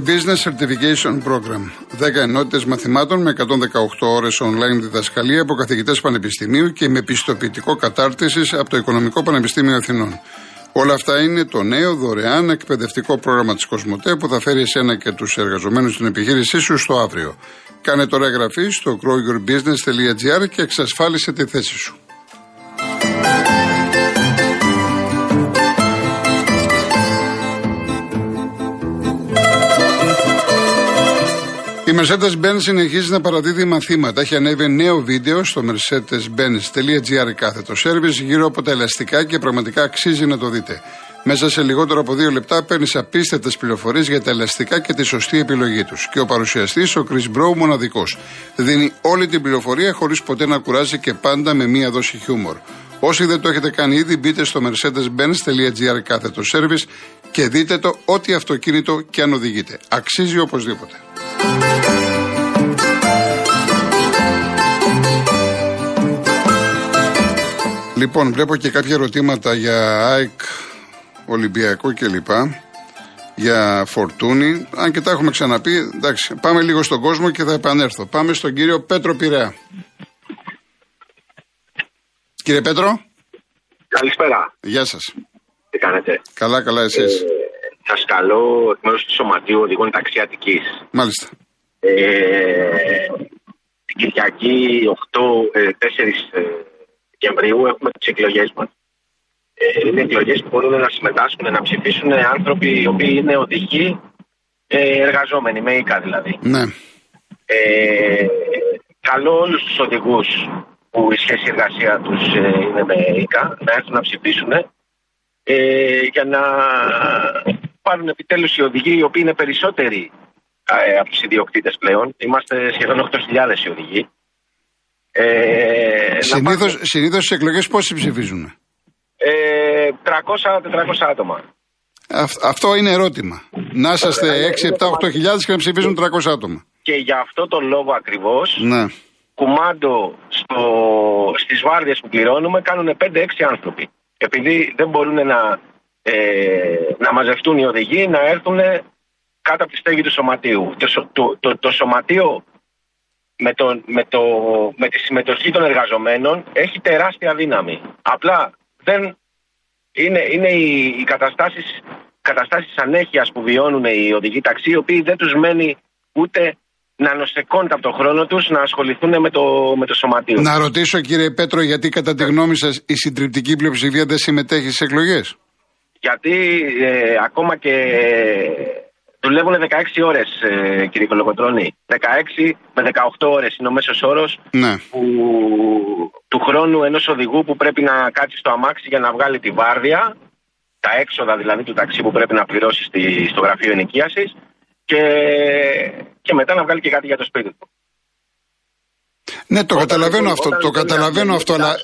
Grow Your Business Certification Program. 10 ενότητες μαθημάτων με 118 ώρες online διδασκαλία από καθηγητές πανεπιστημίου και με πιστοποιητικό κατάρτισης από το Οικονομικό Πανεπιστήμιο Αθηνών. Όλα αυτά είναι το νέο δωρεάν εκπαιδευτικό πρόγραμμα της Κοσμοτέ που θα φέρει εσένα και τους εργαζομένους στην επιχείρησή σου στο αύριο. Κάνε τώρα εγγραφή στο growyourbusiness.gr και εξασφάλισε τη θέση σου. Η Mercedes-Benz συνεχίζει να παραδίδει μαθήματα. Έχει ανέβει νέο βίντεο στο mercedes-benz.gr κάθετο service γύρω από τα ελαστικά και πραγματικά αξίζει να το δείτε. Μέσα σε λιγότερο από δύο λεπτά παίρνεις απίστευτες πληροφορίες για τα ελαστικά και τη σωστή επιλογή τους. Και ο παρουσιαστής, ο Chris Bro, μοναδικός. Δίνει όλη την πληροφορία χωρίς ποτέ να κουράζει και πάντα με μία δόση χιούμορ. Όσοι δεν το έχετε κάνει ήδη, μπείτε στο mercedes-benz.gr κάθετο service και δείτε το ό,τι αυτοκίνητο και αν οδηγείτε. Αξίζει οπωσδήποτε. Λοιπόν, βλέπω και κάποια ερωτήματα για ΑΕΚ, Ολυμπιακό κλπ. Για Φορτούνη. Αν και τα έχουμε ξαναπεί, εντάξει, πάμε λίγο στον κόσμο και θα επανέλθω. Πάμε στον κύριο Πέτρο Πειραιά. Κύριε Πέτρο. Καλησπέρα. Γεια σας. Τι κάνετε; Καλά, καλά εσείς. Ε, σας καλώ εκ μέρους του Σωματείου Οδηγών Ταξιατικής. Μάλιστα. Ε, την Κυριακή 8, 4 Δεκεμβρίου έχουμε τις εκλογές μας. Ε, είναι εκλογές που μπορούν να συμμετάσχουν, να ψηφίσουν άνθρωποι οι οποίοι είναι οδηγοί ε, εργαζόμενοι, με οίκα δηλαδή. Ναι. Ε, καλώ όλους τους οδηγούς που η σχέση εργασία τους ε, είναι με οίκα να έρθουν να ψηφίσουν ε, για να πάρουν επιτέλους οι οδηγοί οι οποίοι είναι περισσότεροι ε, από τους ιδιοκτήτες πλέον. Είμαστε σχεδόν 8.000 οι οδηγοί. Ε, συνήθως, συνήθως στις εκλογές πόσοι ψηφίζουν; Ε, 300-400 άτομα. αυτό είναι ερώτημα. Να είσαστε 6, 7, 8 χιλιάδες και να ψηφίζουν 300 άτομα. Και για αυτό τον λόγο ακριβώς, ναι. κουμάντο στο, στις βάρδιες που πληρώνουμε κάνουν 5-6 άνθρωποι. Επειδή δεν μπορούν να, ε, να μαζευτούν οι οδηγοί, να έρθουν κάτω από τη στέγη του σωματείου. Το, το, το, το σωματείο με, το, με, το, με τη συμμετοχή των εργαζομένων έχει τεράστια δύναμη. Απλά δεν είναι, είναι οι, οι καταστάσεις, καταστάσεις ανέχειας που βιώνουν οι οδηγοί ταξί, οι οποίοι δεν τους μένει ούτε να νοσεκώνται από το χρόνο τους να ασχοληθούν με το, με το σωματείο. Να ρωτήσω κύριε Πέτρο γιατί κατά τη γνώμη σας η συντριπτική πλειοψηφία δεν συμμετέχει στις εκλογές; Γιατί ε, ακόμα και Δουλεύουν 16 ώρες, ε, κύριε Κολοκοτρόνη. 16 με 18 ώρες είναι ο μέσος όρος ναι. του χρόνου ενός οδηγού που πρέπει να κάτσει στο αμάξι για να βγάλει τη βάρδια, τα έξοδα δηλαδή του ταξί που πρέπει να πληρώσει στη, στο γραφείο ενοικίασης και, και μετά να βγάλει και κάτι για το σπίτι του. Ναι, το καταλαβαίνω αυτό, το καταλαβαίνω αυτό, αλλά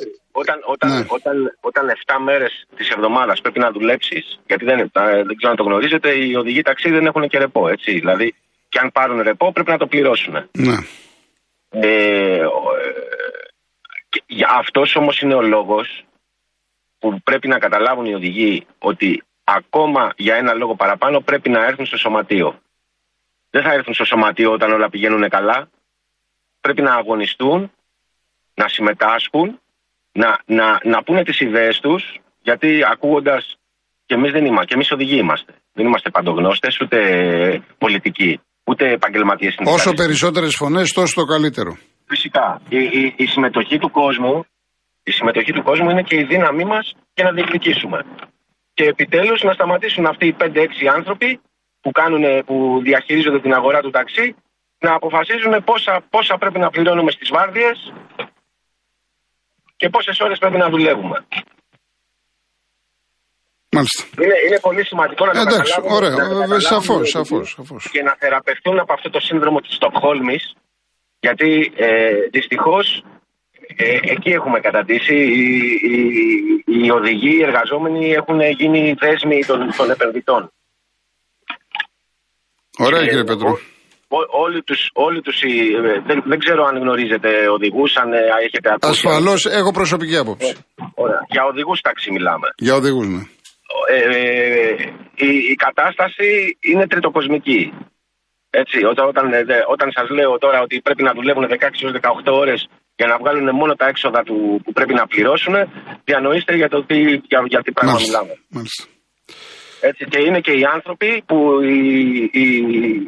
όταν, όταν, ναι. όταν, όταν 7 μέρες της εβδομάδας πρέπει να δουλέψεις, γιατί δεν, δεν ξέρω αν το γνωρίζετε, οι οδηγοί ταξί δεν έχουν και ρεπό. Έτσι. Δηλαδή, και αν πάρουν ρεπό, πρέπει να το πληρώσουν. Ναι. Ε, ε, Αυτός όμως είναι ο λόγος που πρέπει να καταλάβουν οι οδηγοί ότι ακόμα για ένα λόγο παραπάνω πρέπει να έρθουν στο σωματείο. Δεν θα έρθουν στο σωματείο όταν όλα πηγαίνουν καλά. Πρέπει να αγωνιστούν, να συμμετάσχουν να, να, να πούνε τις ιδέες τους, γιατί ακούγοντας. Και εμείς δεν είμαστε, και εμείς οδηγοί είμαστε. Δεν είμαστε παντογνώστες, ούτε πολιτικοί, ούτε επαγγελματίες Όσο περισσότερες φωνές, τόσο το καλύτερο. Φυσικά. Η, η, η, συμμετοχή του κόσμου, η συμμετοχή του κόσμου είναι και η δύναμή μας και να διεκδικήσουμε. Και επιτέλους να σταματήσουν αυτοί οι 5-6 άνθρωποι που, κάνουν, που διαχειρίζονται την αγορά του ταξί να αποφασίζουν πόσα, πόσα πρέπει να πληρώνουμε στις βάρδιες και πόσες ώρες πρέπει να δουλεύουμε. Μάλιστα. Είναι, είναι πολύ σημαντικό να το Εντάξει, καταλάβουμε. Ωραία, σαφώς, σαφώς. Και να θεραπευτούν από αυτό το σύνδρομο της Στοκχόλμης, γιατί ε, δυστυχώς ε, εκεί έχουμε καταντήσει. Οι, οι, οι οδηγοί, οι εργαζόμενοι έχουν γίνει δέσμοι των, των επενδυτών. Ωραία, κύριε Πέτρο όλοι τους, όλοι τους ε, δεν, δεν ξέρω αν γνωρίζετε οδηγούς, αν ε, έχετε ακούσει. Ασφαλώς, έχω προσωπική άποψη. Ωραία. Για οδηγούς ταξί μιλάμε. Για οδηγούς, ναι. Ε, ε, η, η κατάσταση είναι τριτοκοσμική. Έτσι, όταν, όταν, ε, όταν σας λέω τώρα ότι πρέπει να δουλεύουν 16 18 ώρες για να βγάλουν μόνο τα έξοδα του που πρέπει να πληρώσουν, διανοείστε για το τι, για, για τι πράγμα μιλάμε. Μάλιστα. Έτσι, και είναι και οι άνθρωποι που οι, οι,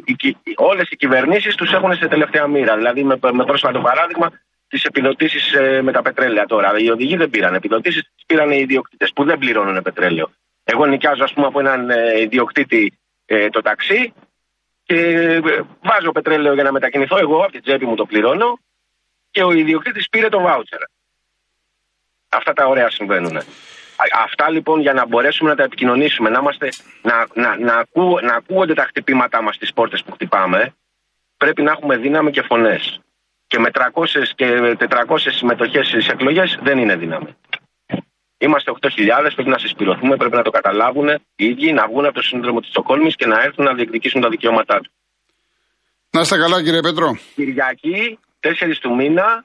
οι, όλες οι κυβερνήσεις τους έχουν σε τελευταία μοίρα. Δηλαδή με, με πρόσφατο παράδειγμα τις επιδοτήσεις ε, με τα πετρέλαια τώρα. Οι οδηγοί δεν πήραν επιδοτήσεις, τις πήραν οι ιδιοκτήτες που δεν πληρώνουν πετρέλαιο. Εγώ νοικιάζω, ας πούμε, από έναν ε, ιδιοκτήτη ε, το ταξί και ε, βάζω πετρέλαιο για να μετακινηθώ. Εγώ από την τσέπη μου το πληρώνω και ο ιδιοκτήτης πήρε το βάουτσερ. Αυτά τα ωραία συμβαίνουν. Αυτά λοιπόν για να μπορέσουμε να τα επικοινωνήσουμε, να, είμαστε, να, να, να, ακού, να ακούγονται τα χτυπήματά μας στις πόρτες που χτυπάμε, πρέπει να έχουμε δύναμη και φωνές. Και με 300 και 400 συμμετοχές στις εκλογές δεν είναι δύναμη. Είμαστε 8.000, πρέπει να συσπηρωθούμε, πρέπει να το καταλάβουν οι ίδιοι, να βγουν από το σύνδρομο της Στοκόλμης και να έρθουν να διεκδικήσουν τα δικαιώματά τους. Να είστε καλά, κύριε Πέτρο. Κυριακή, 4 του μήνα,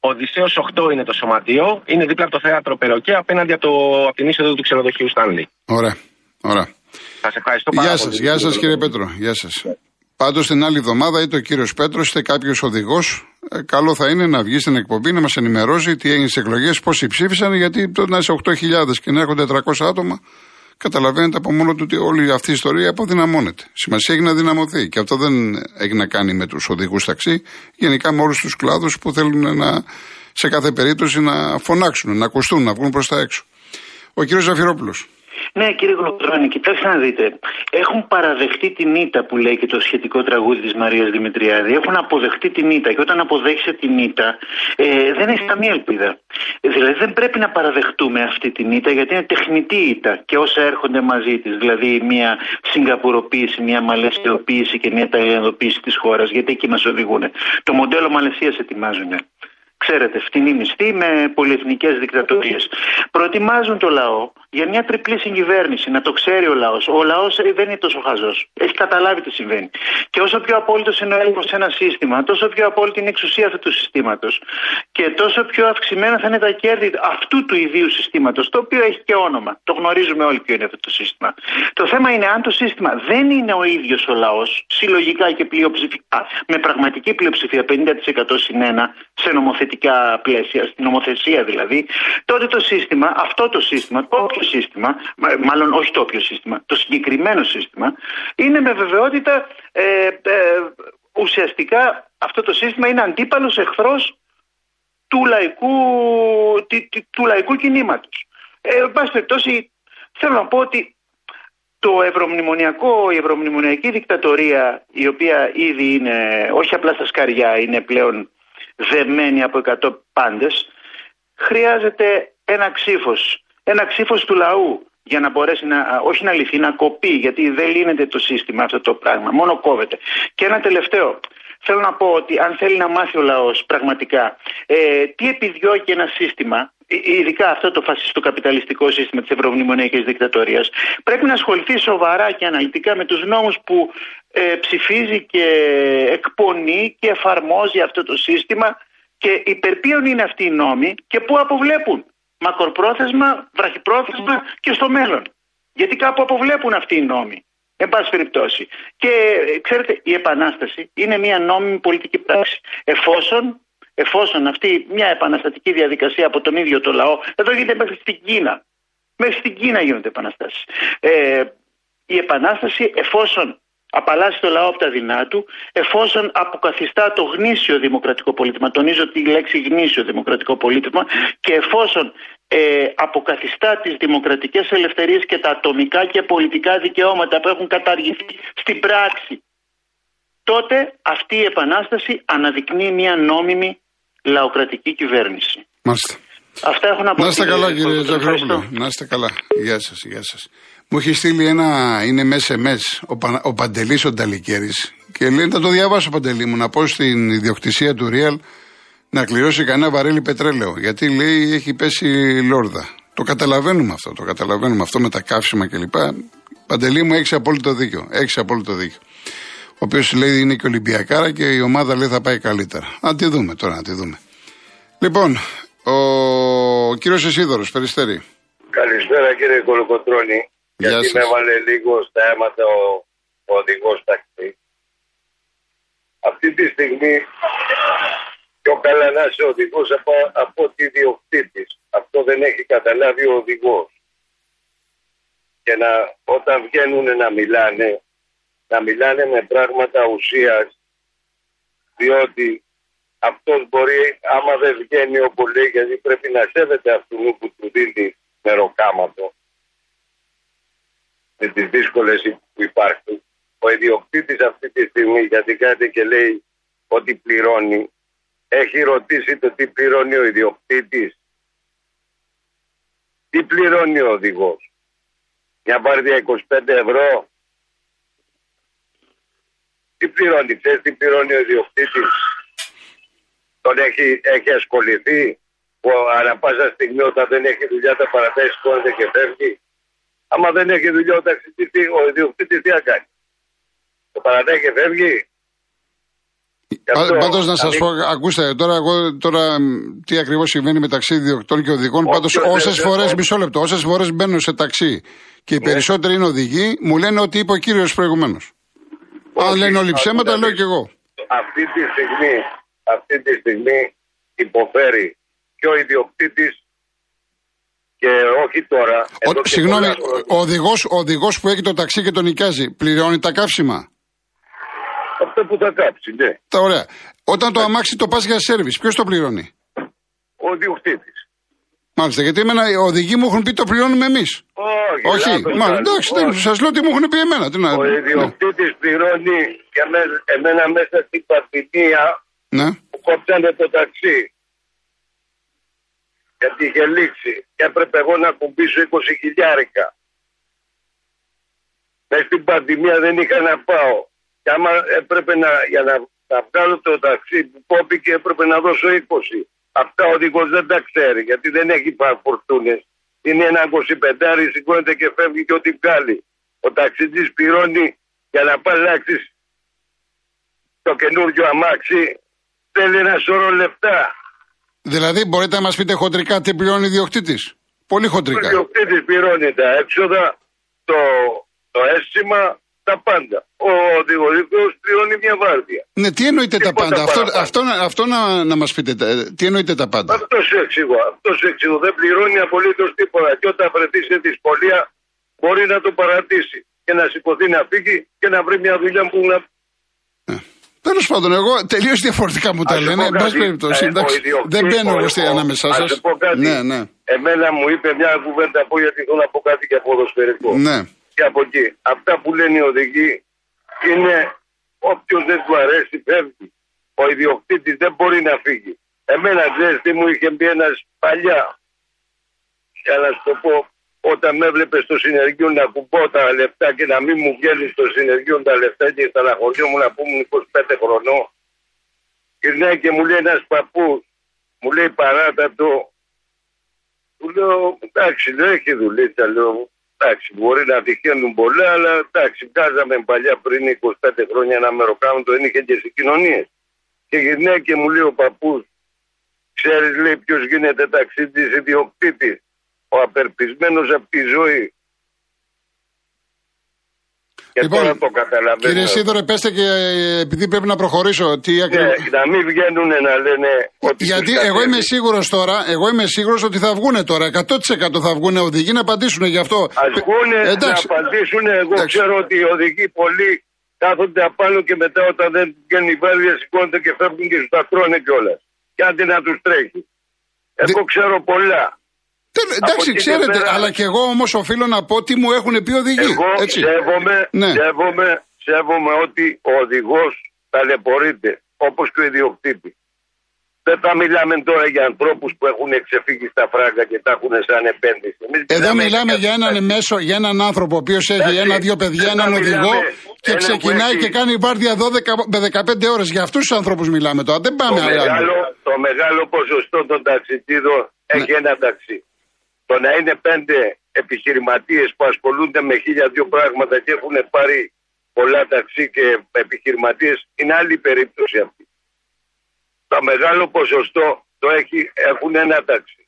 Οδυσσέω 8 είναι το σωματείο. Είναι δίπλα από το θέατρο Περοκέ, απέναντι από, το, από την είσοδο του ξενοδοχείου Στάνλη. Ωραία. Ωραία. Σας ευχαριστώ πάρα γεια πολύ. Σας, γεια σας, κύριε Πέτρο. Γεια σας. Πάντως την άλλη εβδομάδα είτε ο κύριος Πέτρος είτε κάποιος οδηγός, ε, καλό θα είναι να βγει στην εκπομπή να μας ενημερώσει τι έγινε στις εκλογές, πόσοι ψήφισαν, γιατί το να είσαι 8.000 και να έρχονται 400 άτομα, καταλαβαίνετε από μόνο του ότι όλη αυτή η ιστορία αποδυναμώνεται. Σημασία έχει να δυναμωθεί. Και αυτό δεν έχει να κάνει με τους οδηγούς ταξί, γενικά με όλους τους κλάδους που θέλουν να, σε κάθε περίπτωση να φωνάξουν, να ακουστούν, να βγουν προς τα έξω. Ο κύριος Ζαφυρόπουλος. Ναι, κύριε Γλωτρώνη, κοιτάξτε να δείτε. Έχουν παραδεχτεί την ήττα που λέει και το σχετικό τραγούδι της Μαρίας Δημητριάδη. Έχουν αποδεχτεί την ήττα. Και όταν αποδέχεσαι την ήττα, ε, δεν έχεις καμία ελπίδα. Δηλαδή δεν πρέπει να παραδεχτούμε αυτή την ήττα, γιατί είναι τεχνητή ήττα και όσα έρχονται μαζί της. Δηλαδή μια συγκαπουροποίηση, μια μαλαισιοποίηση και μια ταϊλανδοποίηση της χώρας. Γιατί εκεί μας οδηγούν. Το μοντέλο Μαλαισίας ετοιμάζουν ξέρετε, φτηνή μισθή με πολυεθνικές δικτατορίες. Προετοιμάζουν το λαό για μια τριπλή συγκυβέρνηση, να το ξέρει ο λαός. Ο λαός δεν είναι τόσο χαζός. Έχει καταλάβει τι συμβαίνει. Και όσο πιο απόλυτος είναι ο έλεγχος σε ένα σύστημα, τόσο πιο απόλυτη είναι η εξουσία αυτού του συστήματος και τόσο πιο αυξημένα θα είναι τα κέρδη αυτού του ιδίου συστήματος, το οποίο έχει και όνομα. Το γνωρίζουμε όλοι ποιο είναι αυτό το σύστημα. Το θέμα είναι αν το σύστημα δεν είναι ο ίδιος ο λαός, συλλογικά και πλειοψηφικά, με πραγματική πλειοψηφία 50% συν 1 σε νομοθετική νομοθετικά πλαίσια, στην νομοθεσία δηλαδή, τότε το σύστημα, αυτό το σύστημα, το όποιο σύστημα, μάλλον όχι το όποιο σύστημα, το συγκεκριμένο σύστημα, είναι με βεβαιότητα ε, ε, ουσιαστικά αυτό το σύστημα είναι αντίπαλος εχθρός του λαϊκού, του λαϊκού κινήματος. Ε, εν πάση περιπτώσει, θέλω να πω ότι το ευρωμνημονιακό, η ευρωμνημονιακή δικτατορία, η οποία ήδη είναι όχι απλά στα σκαριά, είναι πλέον δεμένη από 100 πάντες, χρειάζεται ένα ξύφος, ένα ξύφος του λαού για να μπορέσει να, όχι να λυθεί, να κοπεί, γιατί δεν λύνεται το σύστημα αυτό το πράγμα, μόνο κόβεται. Και ένα τελευταίο, θέλω να πω ότι αν θέλει να μάθει ο λαός πραγματικά ε, τι επιδιώκει ένα σύστημα, ε, ειδικά αυτό το φασιστοκαπιταλιστικό σύστημα της ευρωμνημονιακής δικτατορίας, πρέπει να ασχοληθεί σοβαρά και αναλυτικά με τους νόμους που ε, ψηφίζει και εκπονεί και εφαρμόζει αυτό το σύστημα και υπερ ποιον είναι αυτοί οι νόμοι και πού αποβλέπουν μακροπρόθεσμα, βραχυπρόθεσμα και στο μέλλον. Γιατί κάπου αποβλέπουν αυτοί οι νόμοι. Εν πάση περιπτώσει. Και ε, ξέρετε, η Επανάσταση είναι μια νόμιμη πολιτική πράξη. Εφόσον, εφόσον αυτή μια επαναστατική διαδικασία από τον ίδιο το λαό, εδώ γίνεται μέχρι στην Κίνα. Μέχρι στην Κίνα γίνονται επαναστάσεις. Ε, η Επανάσταση, εφόσον απαλλάσσει το λαό από τα δεινά του, εφόσον αποκαθιστά το γνήσιο δημοκρατικό πολίτημα. Τονίζω τη λέξη γνήσιο δημοκρατικό πολίτημα και εφόσον ε, αποκαθιστά τις δημοκρατικές ελευθερίες και τα ατομικά και πολιτικά δικαιώματα που έχουν καταργηθεί στην πράξη, τότε αυτή η επανάσταση αναδεικνύει μια νόμιμη λαοκρατική κυβέρνηση. Μάλιστα. Αυτά έχω να πω. Να είστε καλά κύριε Ζαφρόπουλο. Να είστε καλά. Γεια σας, γεια σας. Μου έχει στείλει ένα, είναι μέσα μες, ο, Πα, ο Παντελής ο Νταλικέρης και λέει θα το διαβάσω Παντελή μου, να πω στην ιδιοκτησία του Real να κληρώσει κανένα βαρέλι πετρέλαιο. Γιατί λέει έχει πέσει λόρδα. Το καταλαβαίνουμε αυτό, το καταλαβαίνουμε αυτό με τα καύσιμα κλπ. Παντελή μου έχεις απόλυτο δίκιο. Έχεις απόλυτο δίκιο. Ο οποίος λέει είναι και Ολυμπιακάρα και η ομάδα λέει θα πάει καλύτερα. Να τη δούμε τώρα, να τη δούμε. Λοιπόν, ο κύριος Εσίδωρο, Περιστέρη. Καλησπέρα κύριε Κολοκοτρώνη. Γεια γιατί σας. με έβαλε λίγο στα αίματα ο, ο οδηγός ταξί. Αυτή τη στιγμή πιο καλά να είσαι οδηγός από, από ότι ιδιοκτήτη. Αυτό δεν έχει καταλάβει ο οδηγός. Και να, όταν βγαίνουν να μιλάνε, να μιλάνε με πράγματα ουσίας, διότι αυτός μπορεί, άμα δεν βγαίνει όπου λέει, γιατί πρέπει να σέβεται αυτού που του δίνει μεροκάματο, με τις δύσκολες που υπάρχουν. Ο ιδιοκτήτης αυτή τη στιγμή, γιατί κάτι και λέει ότι πληρώνει, έχει ρωτήσει το τι πληρώνει ο ιδιοκτήτης. Τι πληρώνει ο οδηγός. Μια βάρδια 25 ευρώ. Τι πληρώνει, ξέρεις τι πληρώνει ο ιδιοκτήτης. Τον έχει, έχει ασχοληθεί που ανά πάσα στιγμή όταν δεν έχει δουλειά τα παρατάει σηκώνεται και φεύγει. Άμα δεν έχει δουλειά ο ταξιτής, ο ιδιοκτήτης τι θα κάνει; Το παρατάει και φεύγει. Γι' αυτό Πάντως να σας θα πω, δει- ακούστε, τώρα, εγώ, τώρα μ, τι ακριβώς συμβαίνει μεταξύ ιδιοκτών και οδηγών. Όποιος Πάντως, δεν- όσες δεν- φορές, δεν- μισό λεπτό, όσες φορές μπαίνω σε ταξί και οι περισσότεροι είναι οδηγοί, μου λένε ότι είπε ο κύριος προηγουμένως. Αν Όχι, λένε όλοι ψέματα, ακούτε, λέω κι εγώ. αυτή τη στιγμή, αυτή τη στιγμή υποφέρει και ο ιδιοκτήτης και όχι τώρα. Ο, εδώ και συγγνώμη, πολλά χρόνια. ο οδηγός, ο οδηγός που έχει το ταξί και τον νοικιάζει, πληρώνει τα καύσιμα; Αυτό που θα κάψει, ναι. Τα ωραία. Όταν το αμάξι το πας για σερβις, ποιος το πληρώνει; Ο ιδιοκτήτης. Μάλιστα, γιατί εμένα οι οδηγοί μου έχουν πει το πληρώνουμε εμείς. Όχι, Όχι, λάθος μάλιστα, κάνεις. εντάξει, Όχι. σας λέω τι μου έχουν πει εμένα. Τι να, Ο ναι. ιδιοκτήτης πληρώνει για με- εμένα μέσα στην πανδημία ναι. που κόψανε το ταξί. Γιατί είχε λήξει και έπρεπε εγώ να κουμπίσω 20 χιλιάρικα. Μέσα στην πανδημία δεν είχα να πάω. Και άμα έπρεπε να, για να, να βγάλω το ταξί που κόπηκε έπρεπε να δώσω 20. Αυτά ο οδηγός δεν τα ξέρει γιατί δεν έχει φορτούνες. Είναι ένα 25 σηκώνεται και φεύγει και ό,τι βγάλει. Ο ταξιτής πληρώνει για να πάει αλλάξεις το καινούργιο αμάξι θέλει ένα σωρό λεφτά. Δηλαδή, μπορείτε να μας πείτε χοντρικά τι πληρώνει ο ιδιοκτήτης. Πολύ Ο χοντρικά. ιδιοκτήτης πληρώνει τα έξοδα, το, το αίσθημα, τα πάντα. Ο οδηγός πληρώνει μια βάρδια. Ναι, τι εννοείται τα Τίποτα πάντα; Αυτό, παραπάνω. αυτό, αυτό να, να μας πείτε. τα- Τι εννοείται τα πάντα; Αυτός σου εξηγώ. Αυτός σου εξηγώ. Δεν πληρώνει απολύτως τίποτα. Και όταν βρεθεί σε δυσκολία μπορεί να το παρατήσει και να σηκωθεί να φύγει και να βρει μια δουλειά που να. Τέλος πάντων, εγώ τελείως διαφορετικά μου τα Ας σου λένε. πω Εν πάση κάτι. περιπτώσει, Ε, ο εντάξει, ιδιοκτήτης, δεν μπαίνω ο- εγώ στη ο- ανάμεσά ας σας. σου πω κάτι. Ναι, ναι. Εμένα μου είπε μια κουβέντα που γιατί θέλω να πω κάτι για ποδοσφαιρικό. ναι. Και από εκεί. Αυτά που λένε οι οδηγοί είναι όποιος δεν του αρέσει φεύγει. Ο ιδιοκτήτης δεν μπορεί να φύγει. Εμένα ξέρεις τι μου είχε πει ένας παλιά. Για να σου το πω, όταν με έβλεπες στο συνεργείο να κουμπώ τα λεφτά και να μην μου βγαίνεις στο συνεργείο τα λεφτά και στεναχωριόμουν που ήμουν 25 χρονών. Γυρνάει και μου λέει ένας παππούς, μου λέει παράτατο. Του λέω, εντάξει, λέω, έχει δουλίτσα, λέω, εντάξει, μπορεί να τυχαίνουν πολλά, αλλά εντάξει, βγάζαμε παλιά πριν 25 χρόνια ένα μεροκάμα, δεν είχε και συγκοινωνίες. Και γυρνάει και μου λέει ο παππούς, ξέρεις, λέει, ποιος γίνεται ταξίδι ιδιοκτήτης. Ο απερπισμένος από τη ζωή. Και Λοιπόν, τώρα το καταλαβαίνω. Κύριε Σίδωρε, πέστε και ε, επειδή πρέπει να προχωρήσω. Τι Ναι, ακριβώς... να μην βγαίνουν να λένε ότι. Γιατί τους εγώ είμαι κατέβει. σίγουρος τώρα, εγώ είμαι σίγουρος ότι θα βγούνε τώρα. 100% θα βγούνε οδηγοί να απαντήσουν γι' αυτό. Α βγούνε να Εντάξει. απαντήσουν. Εγώ Εντάξει. ξέρω ότι οι οδηγοί πολλοί κάθονται απάνω και μετά όταν δεν βγαίνει η βάρδια σηκώνονται και φεύγουν και σου τα τρώνε κιόλας. Και αντί να τους τρέχει. Εγώ ξέρω πολλά. Τέλο- Εντάξει, εκεί και ξέρετε, πέρα- αλλά και εγώ όμως οφείλω να πω τι μου έχουν πει οδηγοί. Εγώ έτσι. σέβομαι, Ναι. σέβομαι, σέβομαι ότι ο οδηγός ταλαιπωρείται όπως και ο ιδιοκτήτης. Δεν θα μιλάμε τώρα για ανθρώπους που έχουν ξεφύγει στα φράγκα και τα έχουν σαν επένδυση. Εμείς Εδώ μιλάμε για έναν κάτι- μέσο, για έναν άνθρωπο ο οποίος έχει Εντάξει, ένα-δύο παιδιά, δεν έναν θα οδηγό μιλάμε. και Ένα που ξεκινάει έχει- και κάνει βάρδια 12 με 15 ώρες. Για αυτούς τους ανθρώπους μιλάμε τώρα. Δεν πάμε Το άλλα. μεγάλο, το μεγάλο ποσοστό των ταξιτίδων έχει ένα ταξί. Το να είναι πέντε επιχειρηματίες που ασχολούνται με χίλια δύο πράγματα και έχουν πάρει πολλά ταξί και επιχειρηματίες είναι άλλη περίπτωση αυτή. Το μεγάλο ποσοστό το έχει, έχουν ένα ταξί.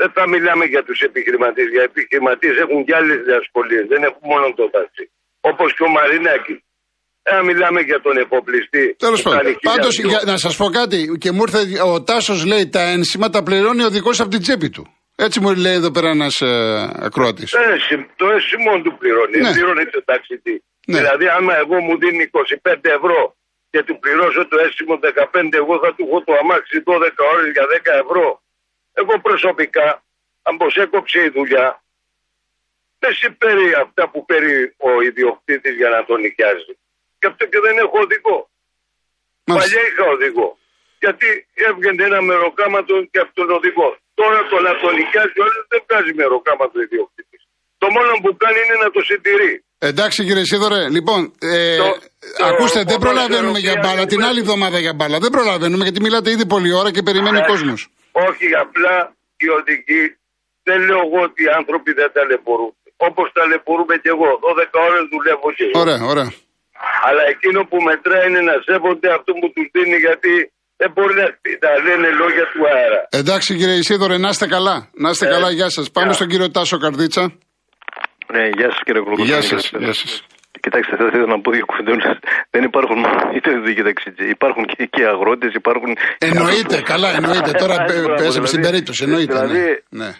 δεν θα μιλάμε για τους επιχειρηματίες. Για επιχειρηματίες έχουν και άλλες διασχολίε. Δεν έχουν μόνο το ταξί. Όπως και ο Μαρινάκης. Δεν μιλάμε για τον εποπλιστή. Τέλος που πάντων. κάνει Πάντως, χιλιάδες να σας πω κάτι, και μου ήρθε ο Τάσος λέει τα ένσημα τα πληρώνει ο δικός από την τσέπη του. Έτσι μου λέει εδώ πέρα ένας ε, ακροατή. Το έσυ- Το έσημο του πληρώνει. Ναι. Ναι. Πληρώνει το ταξιτή. Ναι. Δηλαδή, άμα εγώ μου δίνει 25 ευρώ και του πληρώσω το έσημο 15, εγώ θα του έχω το αμάξι 12 ώρες για 10 ευρώ. Εγώ προσωπικά, αν πως έκοψε η δουλειά, δεν συμπέρει αυτά που παίρνει ο ιδιοκτήτης για να τον νοικιάζει. Γι' αυτό και δεν έχω οδηγό. Μάλιστα. Παλιά είχα οδηγό. Γιατί έβγαινε ένα μεροκάματο και από τον οδηγό. Τώρα το να τον νοικιάζει όλος δεν βγάζει μεροκάματο ιδιοκτήτη. Το μόνο που κάνει είναι να το συντηρεί. Εντάξει κύριε Σίδωρε, λοιπόν, ε, Το- το ακούστε, δεν ποδόσφαιρο προλαβαίνουμε για πια μπάλα. δεν Την πρέπει. άλλη εβδομάδα για μπάλα. Δεν προλαβαίνουμε γιατί μιλάτε ήδη πολλή ώρα και περιμένει ο Ε, κόσμος. Όχι, απλά οι οδηγοί δεν λέω εγώ ότι οι άνθρωποι δεν ταλαιπωρούν. Όπως ταλαιπωρούμε κι εγώ. 12 ώρες δουλεύω και εγώ. Ωραία, ωραία. Αλλά εκείνο που μετράει είναι να σέβονται αυτό που τους δίνει γιατί δεν μπορεί να τα λένε λόγια του αέρα. Εντάξει κύριε Ισίδωρε, να είστε καλά. Να είστε Ε, καλά, γεια σας. Πάμε γεια. στον κύριο Τάσο Καρδίτσα. Ναι, γεια σας κύριε Κολοκοτρώνη. Γεια σας. Γεια σας. Κοιτάξτε, θα ήθελα να πω δύο κουβέντε. Δεν υπάρχουν μόνο είτε οδηγοί ταξιτζή. Υπάρχουν και, και αγρότες, υπάρχουν. Εννοείται, καλά, εννοείται. Τώρα Μπράβο, πέ- παίζαμε στην δηλαδή- περίπτωση. Εννοείται. Δηλαδή, ναι. ναι.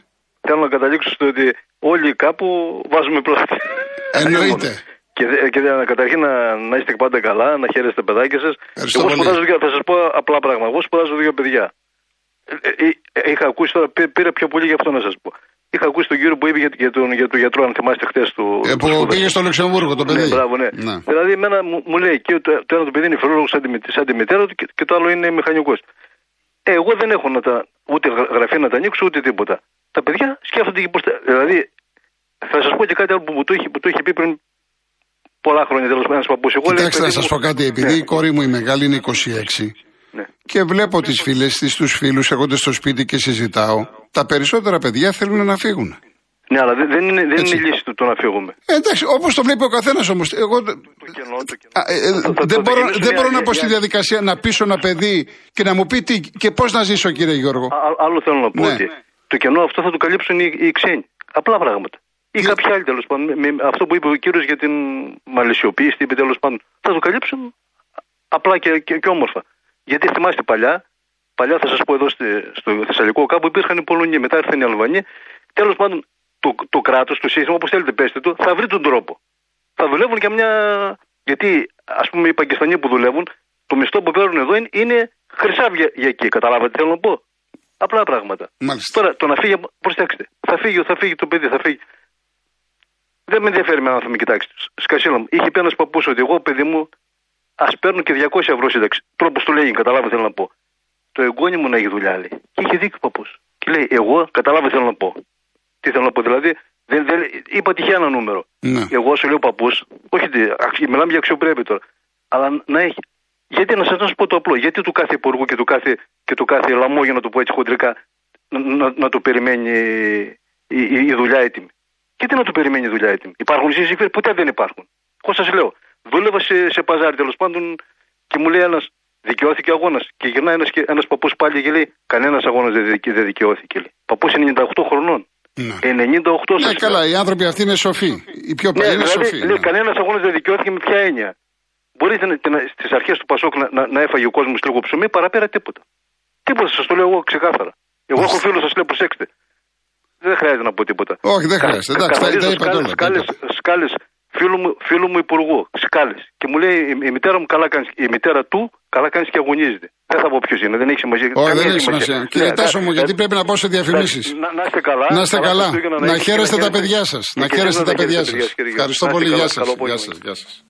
θέλω να καταλήξω στο ότι όλοι κάπου βάζουμε πλάτη. Εννοείται. Και, δε- και δε- καταρχήν να, να είστε πάντα καλά, να χαίρεστε τα παιδάκια σας. Ευχαριστώ Εγώ πολύ. σπουδάζω, δύο- θα σας πω απλά πράγματα. Εγώ σπουδάζω δύο παιδιά. Ε, ε, ε, είχα ακούσει τώρα, πή- πήρα πιο πολύ για αυτό να σας πω. Είχα ακούσει τον κύριο που είπε για, για, τον, για τον γιατρό, αν θυμάστε χτες του. Ε, που πήγε στο Λουξεμβούργο το παιδί. Ναι, μπράβο, ναι. Ναι. Δηλαδή, εμένα μου, μου λέει και το, το ένα το παιδί είναι φιλόλογος σαν, τη μη- σαν τη μητέρα του και, και το άλλο είναι μηχανικός. Ε, εγώ δεν έχω να τα, ούτε γρα- γραφεία να τα ανοίξω ούτε τίποτα. Τα παιδιά σκέφτονται και πώς. Δηλαδή, θα σας πω και κάτι άλλο που μου το είχε, που το είχε πει πριν πολλά χρόνια τέλος πάντων ένας παππούς. Εγώ λέω, Κοιτάξτε να παιδί σα μου- πω κάτι, επειδή Ναι, η κόρη μου η μεγάλη είναι 26 ναι. και βλέπω τις φίλες της, τους φίλους, έρχονται στο σπίτι και συζητάω, τα περισσότερα παιδιά θέλουν να φύγουν. Ναι, αλλά δεν, δεν είναι, δεν Έτσι. είναι λύση του το να φύγουμε. Ε, εντάξει, όπως το βλέπει ο καθένας όμως. Εγώ Το κενό, το κενό. Α, ε, ε, Θα- θα- δεν θα μπορώ, ξεκινήσω δεν μια- μπορώ να μια- πω στη μια- διαδικασία να πείσω ένα παιδί και να μου πει τι και πώς να ζήσω, κύριε Γιώργο. Α- α- άλλο θέλω να πω Ναι. ότι το κενό αυτό θα το καλύψουν οι, οι ξένοι. Απλά πράγματα. Ή Τι- κάποιοι άλλοι τέλος πάντων. Με, με αυτό που είπε ο κύριος για την μαλαισιοποίηση, τι είπε τέλος πάντων. Θα το καλύψουν απλά και, και, και όμορφα. Γιατί θυμάστε παλιά, παλιά θα σας πω εδώ στη, στο Θεσσαλικό κάπου υπήρχαν οι Πολωνοί, μετά ήρθαν οι Αλβανοί. Τέλος πάντων το, το κράτος, το σύστημα, όπως θέλετε πέστε το, θα βρει τον τρόπο. Θα δουλεύουν για μια. Γιατί ας πούμε οι Πακιστανοί που δουλεύουν, το μισθό που παίρνουν εδώ είναι, είναι χρυσάβια για εκεί. Καταλάβατε τι θέλω να πω; Απλά πράγματα. Μάλιστα. Τώρα το να φύγει, προσέξτε, θα φύγει, θα φύγει το παιδί, θα φύγει. Δεν με ενδιαφέρει με άνθρωποι, κοιτάξτε. Σκασίλα μου, είχε πει ένας παππούς ότι εγώ, παιδί μου, ας παίρνω και 200 ευρώ σύνταξη. Τρόπος του λέει, καταλάβει θέλω να πω. Το εγγόνι μου να έχει δουλειά, λέει. Και είχε δίκιο ο παππούς. Και λέει, εγώ, καταλάβει θέλω να πω. Τι θέλω να πω, δηλαδή, δεν, δεν, είπα τυχαία ένα νούμερο. Ναι. Εγώ σου λέω παππούς, όχι, τι, αξι- μιλάμε για αξιοπρέπεια τώρα. Αλλά να έχει. Γιατί να σα να σας πω το απλό, γιατί του κάθε υπουργού και του κάθε, και του κάθε λαμό, για να το πω έτσι χοντρικά, να, να, να το περιμένει η, η, η δουλειά έτοιμη. Γιατί να το περιμένει η δουλειά έτοιμη. Υπάρχουν σύζυγοι, ποτέ δεν υπάρχουν. Εγώ σας λέω, δούλευα σε, σε παζάρι τέλος πάντων και μου λέει ένας, δικαιώθηκε αγώνας. Και γυρνάει ένας ένας παππούς πάλι και λέει, Κανένας αγώνας δεν, δικαι- δεν δικαιώθηκε. Παππούς 98 χρονών. Ναι. 98 Ναι, σας καλά, λέω. οι άνθρωποι αυτοί είναι σοφοί. Οι πιο Ναι, παλιοί είναι δηλαδή, σοφοί. λέει, ναι. κανένας αγώνας δεν δικαιώθηκε με ποια έννοια. Μπορείτε να, να, στις αρχές του Πασόκ να, να, να έφαγε ο κόσμος λίγο ψωμί, παραπέρα τίποτα. Τίποτα, σας το λέω εγώ ξεκάθαρα. Εγώ έχω φίλους, σας λέω προσέξτε. Δεν χρειάζεται να πω τίποτα. Όχι, δεν χρειάζεται. Εντάξει, τα- τα είπατε όλα, τα Σκάλες, είπατε. σκάλες, φίλου μου, φίλου μου υπουργού, σκάλες. Και μου λέει η, η μητέρα μου καλά κάνεις, η μητέρα του καλά κάνεις και αγωνίζεται. Δεν θα πω ποιος είναι, δεν έχει σημασία. Όχι, καμία δεν έχει σημασία. Κύριε Ναι, Τάσο μου, ναι, γιατί ναι. πρέπει να πάω σε διαφημίσεις. Να, να είστε καλά. Να είστε καλά. Χριστούγεννα, Να έχετε χαίρεστε και τα χαίρεστε- παιδιά σας. και Να και χαίρεστε εσείς τα να παιδιά χαίρεστε, σας. κύριε Γιώργο. Ευχαριστώ Να είστε πολύ. καλά, Γεια σας.